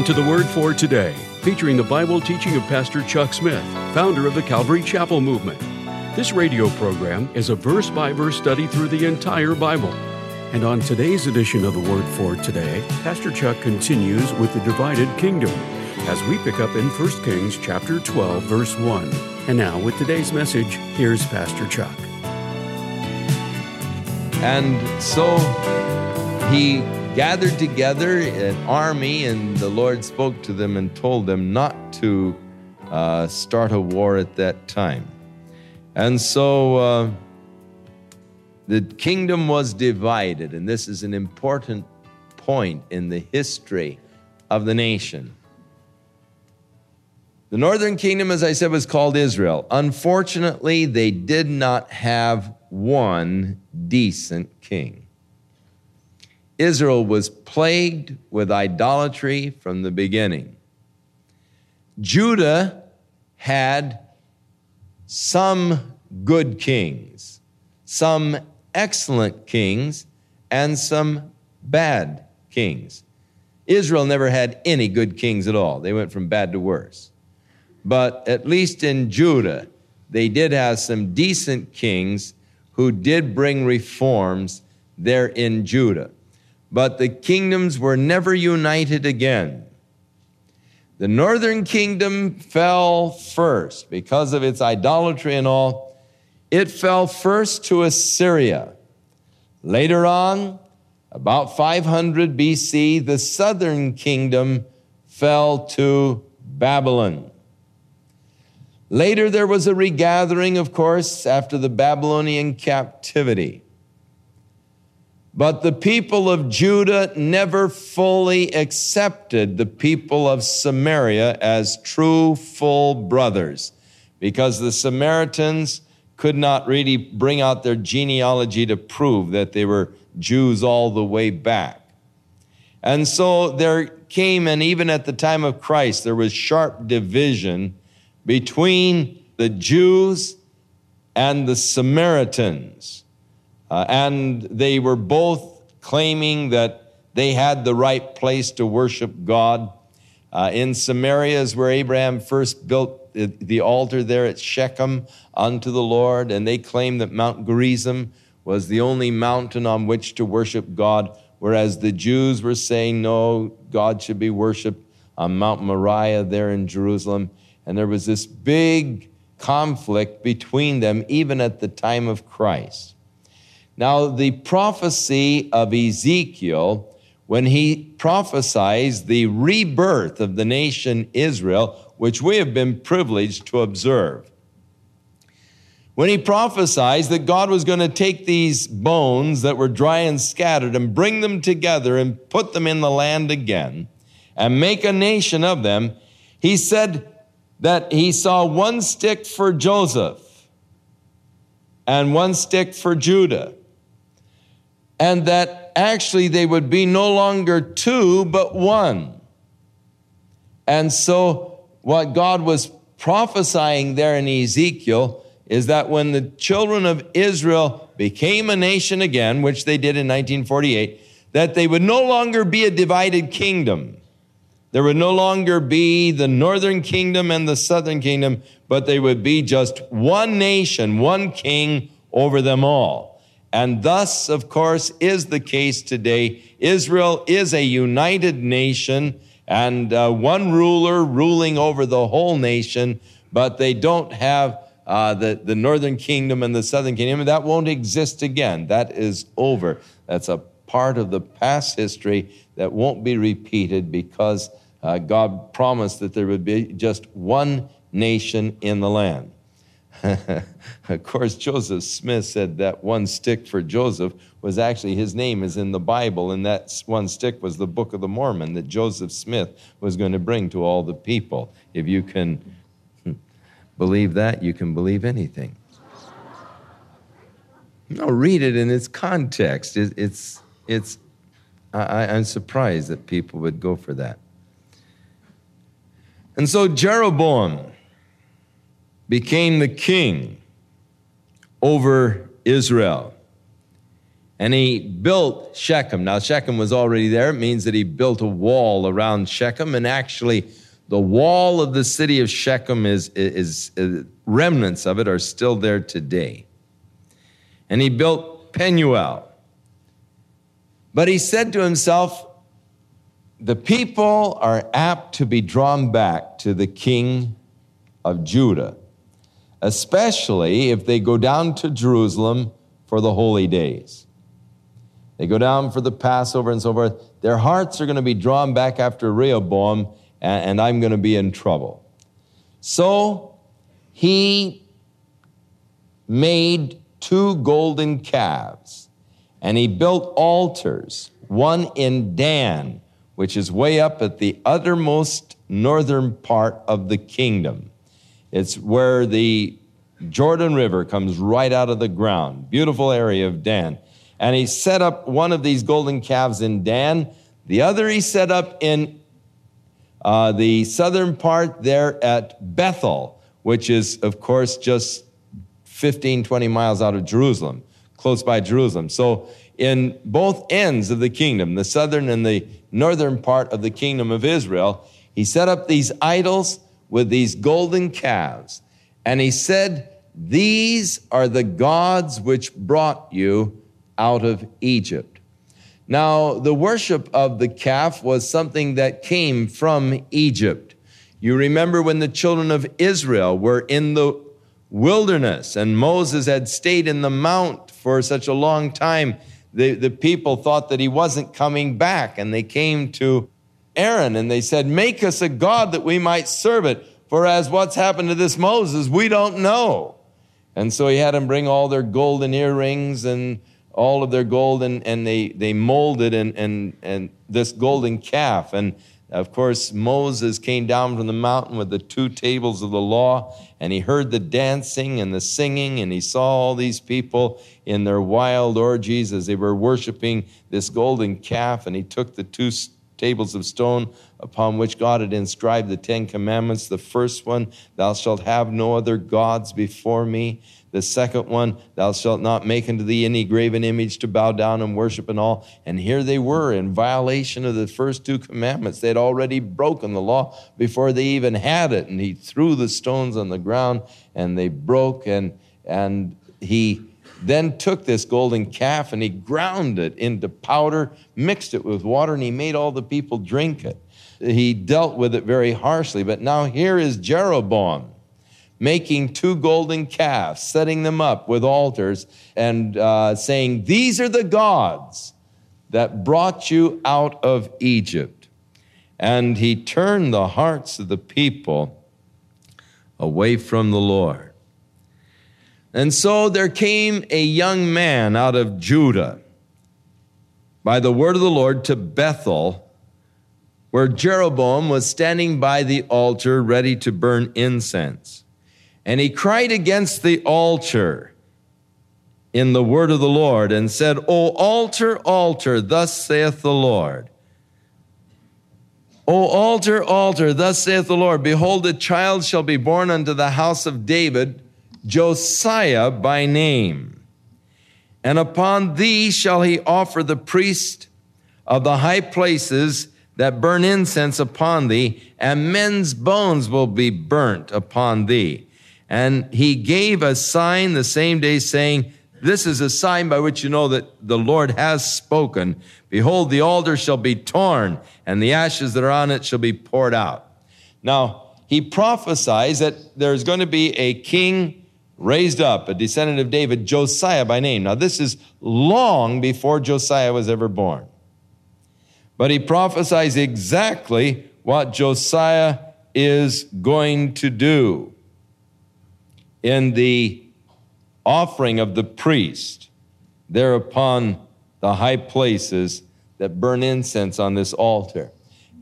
Welcome to the Word for Today, featuring the Bible teaching of Pastor Chuck Smith, founder of the Calvary Chapel Movement. This radio program is a verse by verse study through the entire Bible. And on today's edition of the Word for Today, Pastor Chuck continues with the divided kingdom as we pick up in 1 Kings chapter 12 verse 1. And now with today's message, here's Pastor Chuck. And so he gathered together an army, and the Lord spoke to them and told them not to uh, start a war at that time. And so uh, the kingdom was divided, and this is an important point in the history of the nation. The northern kingdom, as I said, was called Israel. Unfortunately, they did not have one decent king. Israel was plagued with idolatry from the beginning. Judah had some good kings, some excellent kings, and some bad kings. Israel never had any good kings at all. They went from bad to worse. But at least in Judah, they did have some decent kings who did bring reforms there in Judah but the kingdoms were never united again. The northern kingdom fell first because of its idolatry and all. It fell first to Assyria. Later on, about 500 BC, the southern kingdom fell to Babylon. Later, there was a regathering, of course, after the Babylonian captivity. But the people of Judah never fully accepted the people of Samaria as true, full brothers because the Samaritans could not really bring out their genealogy to prove that they were Jews all the way back. And so there came, and even at the time of Christ, there was sharp division between the Jews and the Samaritans. Uh, and they were both claiming that they had the right place to worship God. Uh, in Samaria is where Abraham first built the, altar there at Shechem unto the Lord, and they claimed that Mount Gerizim was the only mountain on which to worship God, whereas the Jews were saying, no, God should be worshiped on Mount Moriah there in Jerusalem. And there was this big conflict between them, even at the time of Christ. Now, the prophecy of Ezekiel, when he prophesies the rebirth of the nation Israel, which we have been privileged to observe. When he prophesies that God was going to take these bones that were dry and scattered and bring them together and put them in the land again and make a nation of them, he said that he saw one stick for Joseph and one stick for Judah and that actually they would be no longer two, but one. And so, what God was prophesying there in Ezekiel is that when the children of Israel became a nation again, which they did in 1948, that they would no longer be a divided kingdom. There would no longer be the northern kingdom and the southern kingdom, but they would be just one nation, one king over them all. And thus, of course, is the case today. Israel is a united nation and uh, one ruler ruling over the whole nation, but they don't have uh, the, the northern kingdom and the southern kingdom. That won't exist again. That is over. That's a part of the past history that won't be repeated because uh, God promised that there would be just one nation in the land. of course, Joseph Smith said that one stick for Joseph was actually his name is in the Bible, and that one stick was the Book of the Mormon that Joseph Smith was going to bring to all the people. If you can hmm, believe that, you can believe anything. No, read it in its context. It, it's, it's, I, I'm surprised that people would go for that. And so Jeroboam, became the king over Israel. And he built Shechem. Now, Shechem was already there. It means that he built a wall around Shechem. And actually, the wall of the city of Shechem is, is, is remnants of it are still there today. And he built Penuel. But he said to himself, the people are apt to be drawn back to the king of Judah, especially if they go down to Jerusalem for the holy days. They go down for the Passover and so forth. Their hearts are going to be drawn back after Rehoboam, and, I'm going to be in trouble. So he made two golden calves, and he built altars, one in Dan which is way up at the uttermost northern part of the kingdom. It's where the Jordan River comes right out of the ground. Beautiful area of Dan. And he set up one of these golden calves in Dan. The other he set up in uh, the southern part there at Bethel, which is, of course, just 15, 20 miles out of Jerusalem, close by Jerusalem. So, in both ends of the kingdom, the southern and the northern part of the kingdom of Israel, he set up these idols with these golden calves. And he said, These are the gods which brought you out of Egypt. Now, the worship of the calf was something that came from Egypt. You remember when the children of Israel were in the wilderness and Moses had stayed in the mount for such a long time the, the people thought that he wasn't coming back, and they came to Aaron and they said, Make us a God that we might serve it. For as what's happened to this Moses, we don't know. And so he had them bring all their golden earrings and all of their gold, and, and they, they molded and, and, and this golden calf. And of course, Moses came down from the mountain with the two tables of the law, and he heard the dancing and the singing, and he saw all these people in their wild orgies as they were worshiping this golden calf, and he took the two tables of stone upon which God had inscribed the Ten Commandments. The first one, Thou shalt have no other gods before me. The second one, thou shalt not make unto thee any graven image to bow down and worship and all. And here they were in violation of the first two commandments. They had already broken the law before they even had it. And he threw the stones on the ground and they broke. And, and he then took this golden calf and he ground it into powder, mixed it with water, and he made all the people drink it. He dealt with it very harshly. But now here is Jeroboam making two golden calves, setting them up with altars, and uh, saying, These are the gods that brought you out of Egypt. And he turned the hearts of the people away from the Lord. And so there came a young man out of Judah by the word of the Lord to Bethel, where Jeroboam was standing by the altar ready to burn incense. And he cried against the altar in the word of the Lord and said, O altar, altar, thus saith the Lord. O altar, altar, thus saith the Lord, behold, a child shall be born unto the house of David, Josiah by name. And upon thee shall he offer the priest of the high places that burn incense upon thee, and men's bones will be burnt upon thee. And he gave a sign the same day, saying, This is a sign by which you know that the Lord has spoken. Behold, the altar shall be torn, and the ashes that are on it shall be poured out. Now, he prophesies that there's going to be a king raised up, a descendant of David, Josiah by name. Now, this is long before Josiah was ever born. But he prophesies exactly what Josiah is going to do in the offering of the priest there upon the high places that burn incense on this altar.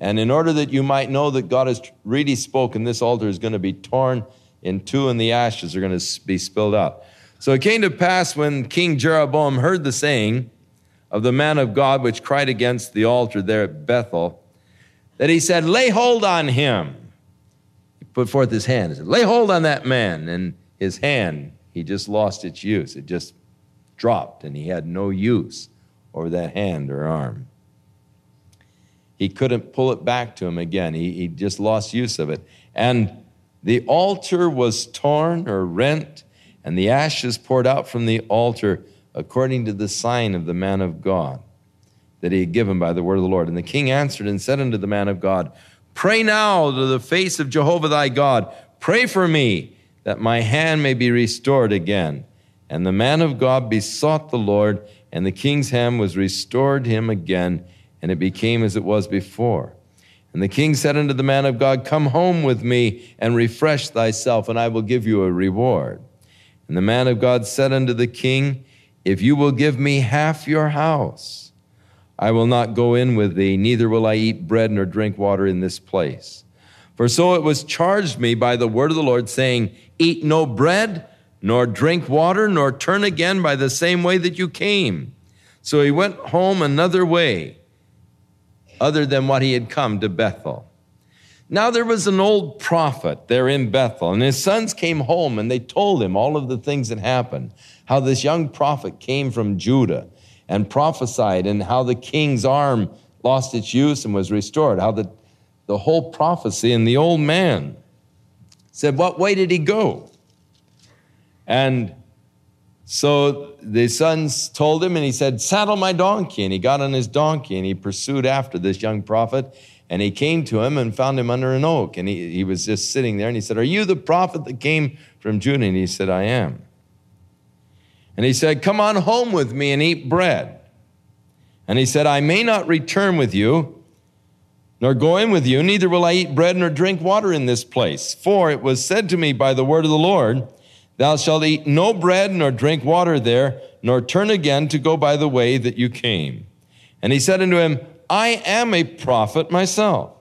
And in order that you might know that God has really spoken, this altar is going to be torn in two and the ashes are going to be spilled out. So it came to pass when King Jeroboam heard the saying of the man of God which cried against the altar there at Bethel, that he said, Lay hold on him. He put forth his hand and said, Lay hold on that man. And his hand, he just lost its use. It just dropped and he had no use over that hand or arm. He couldn't pull it back to him again. He, he just lost use of it. And the altar was torn or rent, and the ashes poured out from the altar according to the sign of the man of God that he had given by the word of the Lord. And the king answered and said unto the man of God, Pray now to the face of Jehovah thy God. Pray for me that my hand may be restored again. And the man of God besought the Lord, and the king's hand was restored him again, and it became as it was before. And the king said unto the man of God, Come home with me and refresh thyself, and I will give you a reward. And the man of God said unto the king, If you will give me half your house, I will not go in with thee, neither will I eat bread nor drink water in this place. For so it was charged me by the word of the Lord, saying, Eat no bread, nor drink water, nor turn again by the same way that you came. So he went home another way, other than what he had come to Bethel. Now there was an old prophet there in Bethel, and his sons came home and they told him all of the things that happened. How this young prophet came from Judah and prophesied, and how the king's arm lost its use and was restored. How the, the whole prophecy, and the old man said, What way did he go? And so the sons told him, and he said, Saddle my donkey. And he got on his donkey and he pursued after this young prophet. And he came to him and found him under an oak. And he, he was just sitting there. And he said, Are you the prophet that came from Judah? And he said, I am. And he said, Come on home with me and eat bread. And he said, I may not return with you, nor go in with you, neither will I eat bread nor drink water in this place. For it was said to me by the word of the Lord, Thou shalt eat no bread nor drink water there, nor turn again to go by the way that you came. And he said unto him, I am a prophet myself.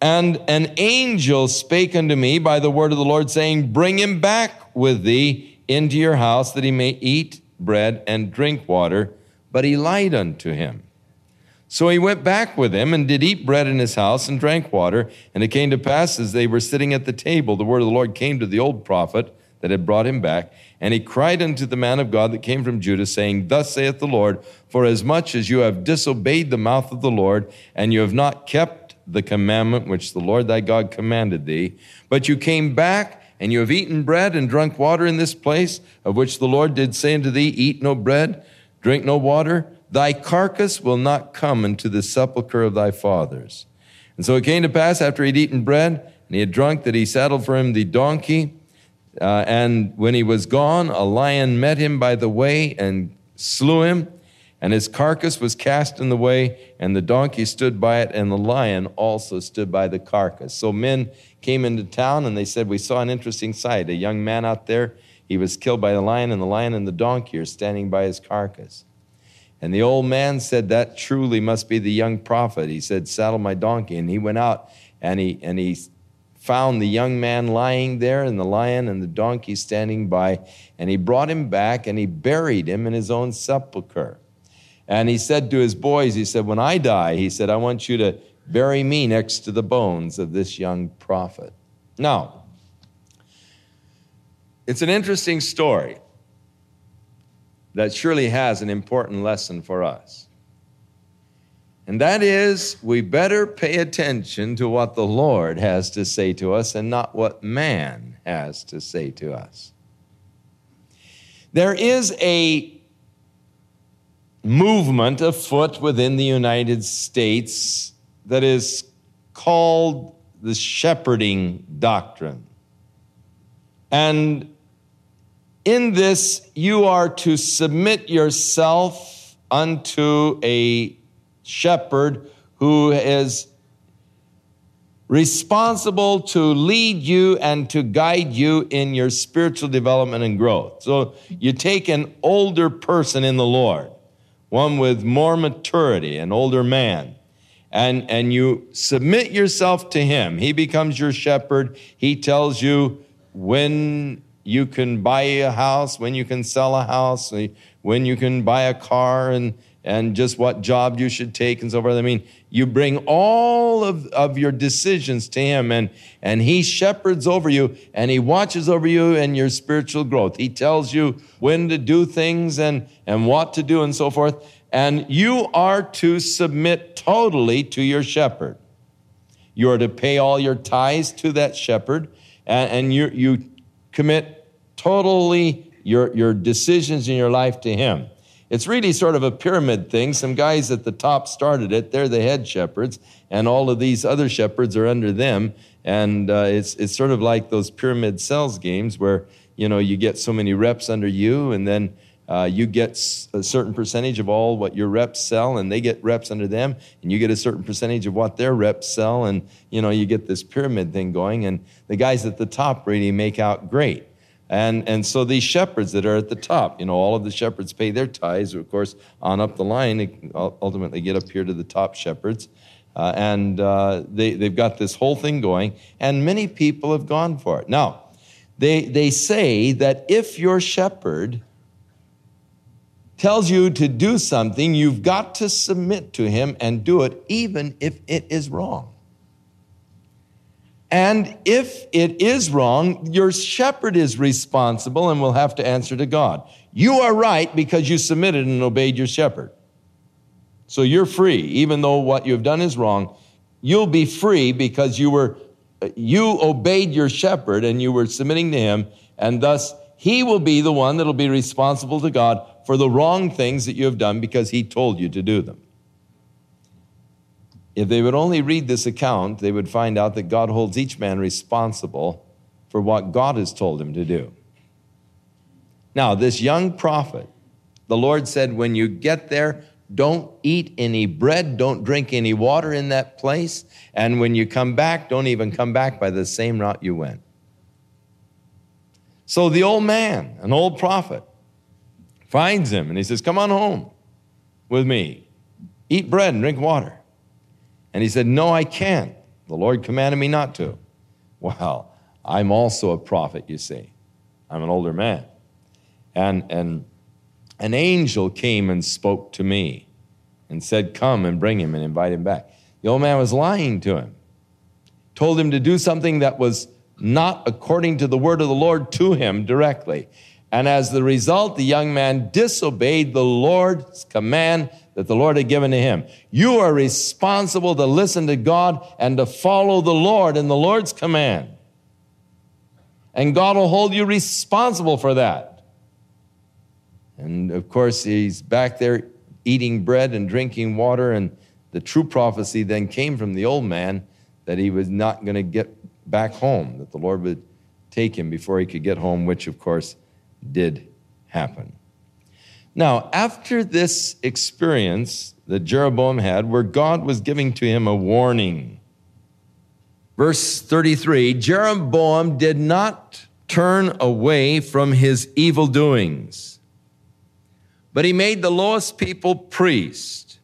And an angel spake unto me by the word of the Lord, saying, Bring him back with thee into your house, that he may eat bread and drink water. But he lied unto him. So he went back with him and did eat bread in his house and drank water. And it came to pass as they were sitting at the table, the word of the Lord came to the old prophet that had brought him back. And he cried unto the man of God that came from Judah, saying, Thus saith the Lord, For as much as you have disobeyed the mouth of the Lord, and you have not kept the commandment which the Lord thy God commanded thee, but you came back, and you have eaten bread and drunk water in this place, of which the Lord did say unto thee, Eat no bread, drink no water, thy carcass will not come into the sepulchre of thy fathers. And so it came to pass after he had eaten bread, and he had drunk, that he saddled for him the donkey, uh, and when he was gone, a lion met him by the way and slew him, and his carcass was cast in the way, and the donkey stood by it, and the lion also stood by the carcass. So men came into town and they said, We saw an interesting sight. A young man out there, he was killed by the lion, and the lion and the donkey are standing by his carcass. And the old man said, That truly must be the young prophet. He said, Saddle my donkey. And he went out and he, and he found the young man lying there and the lion and the donkey standing by, and he brought him back and he buried him in his own sepulchre. And he said to his boys, he said, When I die, he said, I want you to bury me next to the bones of this young prophet. Now, it's an interesting story that surely has an important lesson for us. And that is, we better pay attention to what the Lord has to say to us and not what man has to say to us. There is a movement afoot within the United States that is called the shepherding doctrine. And in this, you are to submit yourself unto a shepherd who is responsible to lead you and to guide you in your spiritual development and growth. So you take an older person in the Lord, one with more maturity, an older man, and, and you submit yourself to him. He becomes your shepherd. He tells you when you can buy a house, when you can sell a house, when you can buy a car and, and just what job you should take and so forth. I mean, you bring all of, of your decisions to Him, and, and He shepherds over you, and He watches over you and your spiritual growth. He tells you when to do things and, and what to do and so forth. And you are to submit totally to your shepherd. You are to pay all your tithes to that shepherd, and, and you, you commit totally your, your decisions in your life to Him. It's really sort of a pyramid thing. Some guys at the top started it. They're the head shepherds, and all of these other shepherds are under them. And uh, it's, it's sort of like those pyramid cells games where, you know, you get so many reps under you, and then uh, you get a certain percentage of all what your reps sell, and they get reps under them, and you get a certain percentage of what their reps sell, and, you know, you get this pyramid thing going, and the guys at the top really make out great. And, and so these shepherds that are at the top, you know, all of the shepherds pay their tithes, of course, on up the line, ultimately get up here to the top shepherds. Uh, and uh, they, they've got this whole thing going, and many people have gone for it. Now, they, they say that if your shepherd tells you to do something, you've got to submit to him and do it, even if it is wrong. And if it is wrong, your shepherd is responsible and will have to answer to God. You are right because you submitted and obeyed your shepherd. So you're free, even though what you've done is wrong. You'll be free because you were you obeyed your shepherd and you were submitting to him, and thus he will be the one that'll be responsible to God for the wrong things that you have done because he told you to do them. If they would only read this account, they would find out that God holds each man responsible for what God has told him to do. Now, this young prophet, the Lord said, when you get there, don't eat any bread, don't drink any water in that place, and when you come back, don't even come back by the same route you went. So the old man, an old prophet, finds him and he says, Come on home with me. Eat bread and drink water. And he said, No, I can't. The Lord commanded me not to. Well, I'm also a prophet, you see. I'm an older man. And, and an angel came and spoke to me and said, Come and bring him and invite him back. The old man was lying to him, told him to do something that was not according to the word of the Lord to him directly. And as the result, the young man disobeyed the Lord's command that the Lord had given to him. You are responsible to listen to God and to follow the Lord in the Lord's command. And God will hold you responsible for that. And of course, he's back there eating bread and drinking water. And the true prophecy then came from the old man that he was not going to get back home, that the Lord would take him before he could get home, which of course did happen. Now, after this experience that Jeroboam had, where God was giving to him a warning, verse 33 Jeroboam did not turn away from his evil doings, but he made the lowest people priests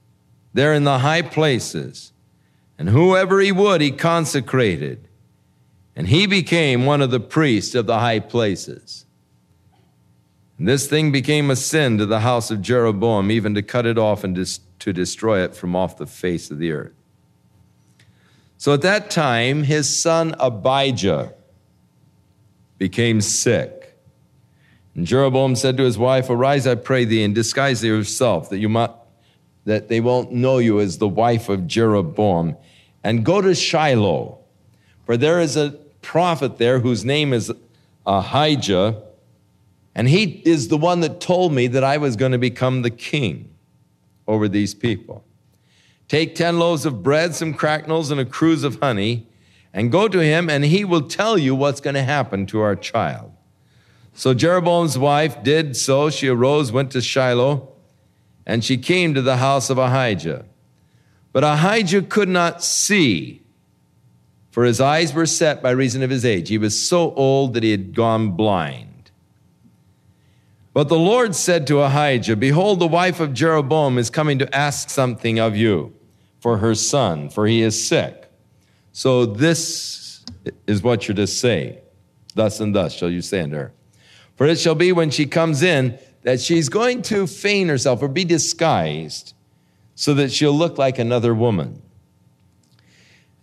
there in the high places, and whoever he would, he consecrated, and he became one of the priests of the high places. This thing became a sin to the house of Jeroboam, even to cut it off and dis- to destroy it from off the face of the earth. So at that time, his son Abijah became sick. And Jeroboam said to his wife, Arise, I pray thee, and disguise yourself, that you might that they won't know you as the wife of Jeroboam, and go to Shiloh, for there is a prophet there whose name is Ahijah and he is the one that told me that I was going to become the king over these people. Take 10 loaves of bread, some cracknels, and a cruse of honey, and go to him, and he will tell you what's going to happen to our child. So Jeroboam's wife did so. She arose, went to Shiloh, and she came to the house of Ahijah. But Ahijah could not see, for his eyes were set by reason of his age. He was so old that he had gone blind. But the Lord said to Ahijah, Behold, the wife of Jeroboam is coming to ask something of you for her son, for he is sick. So this is what you're to say. Thus and thus shall you say unto her. For it shall be when she comes in that she's going to feign herself or be disguised so that she'll look like another woman.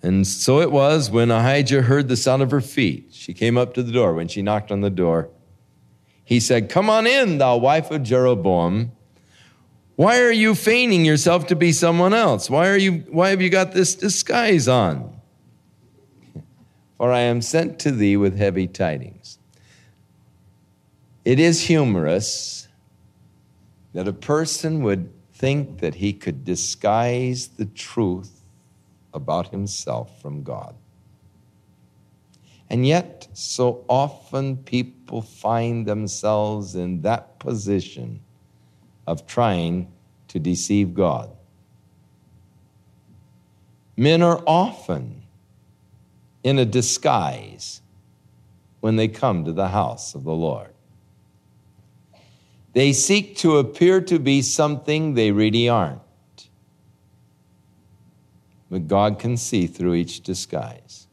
And so it was when Ahijah heard the sound of her feet. She came up to the door. When she knocked on the door, he said, Come on in, thou wife of Jeroboam. Why are you feigning yourself to be someone else? Why, are you, why have you got this disguise on? For I am sent to thee with heavy tidings. It is humorous that a person would think that he could disguise the truth about himself from God. And yet, so often people find themselves in that position of trying to deceive God. Men are often in a disguise when they come to the house of the Lord. They seek to appear to be something they really aren't. But God can see through each disguise.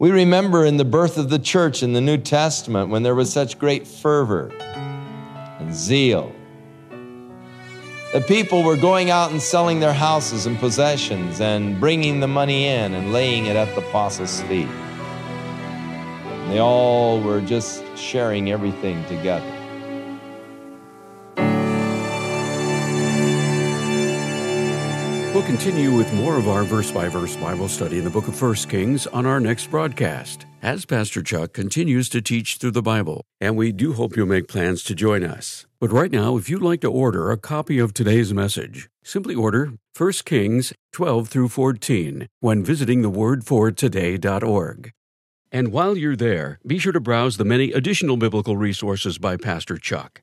We remember in the birth of the church in the New Testament when there was such great fervor and zeal. The people were going out and selling their houses and possessions and bringing the money in and laying it at the apostles' feet. And they all were just sharing everything together. Continue with more of our verse by verse Bible study in the book of 1 Kings on our next broadcast, as Pastor Chuck continues to teach through the Bible, and we do hope you'll make plans to join us. But right now, if you'd like to order a copy of today's message, simply order 1 Kings 12 through 14 when visiting thewordfortoday.org. And while you're there, be sure to browse the many additional biblical resources by Pastor Chuck.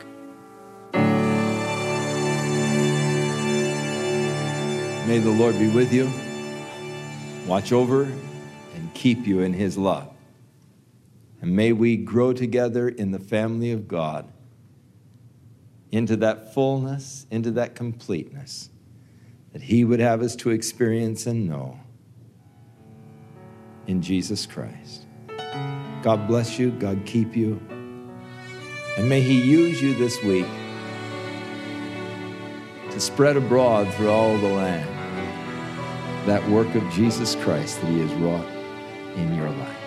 May the Lord be with you, watch over, and keep you in His love. And may we grow together in the family of God into that fullness, into that completeness that He would have us to experience and know in Jesus Christ. God bless you, God keep you, and may He use you this week to spread abroad through all the land that work of Jesus Christ that He has wrought in your life.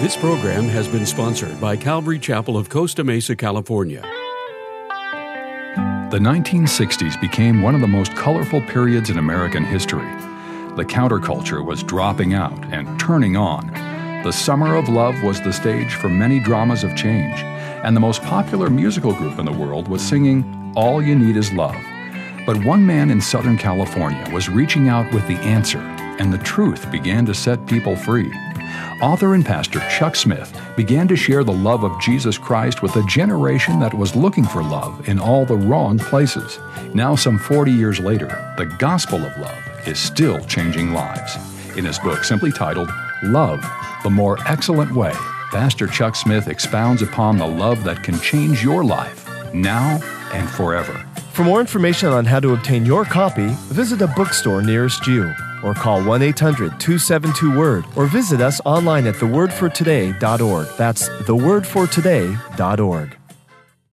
This program has been sponsored by Calvary Chapel of Costa Mesa, California. The 1960s became one of the most colorful periods in American history. The counterculture was dropping out and turning on. The Summer of Love was the stage for many dramas of change, and the most popular musical group in the world was singing All You Need Is Love. But one man in Southern California was reaching out with the answer, and the truth began to set people free. Author and pastor Chuck Smith began to share the love of Jesus Christ with a generation that was looking for love in all the wrong places. Now, some 40 years later, the gospel of love is still changing lives. In his book, simply titled Love, the More Excellent Way, Pastor Chuck Smith expounds upon the love that can change your life now and forever. For more information on how to obtain your copy, visit a bookstore nearest you or call 1 800 272 Word or visit us online at thewordfortoday.org. That's thewordfortoday.org.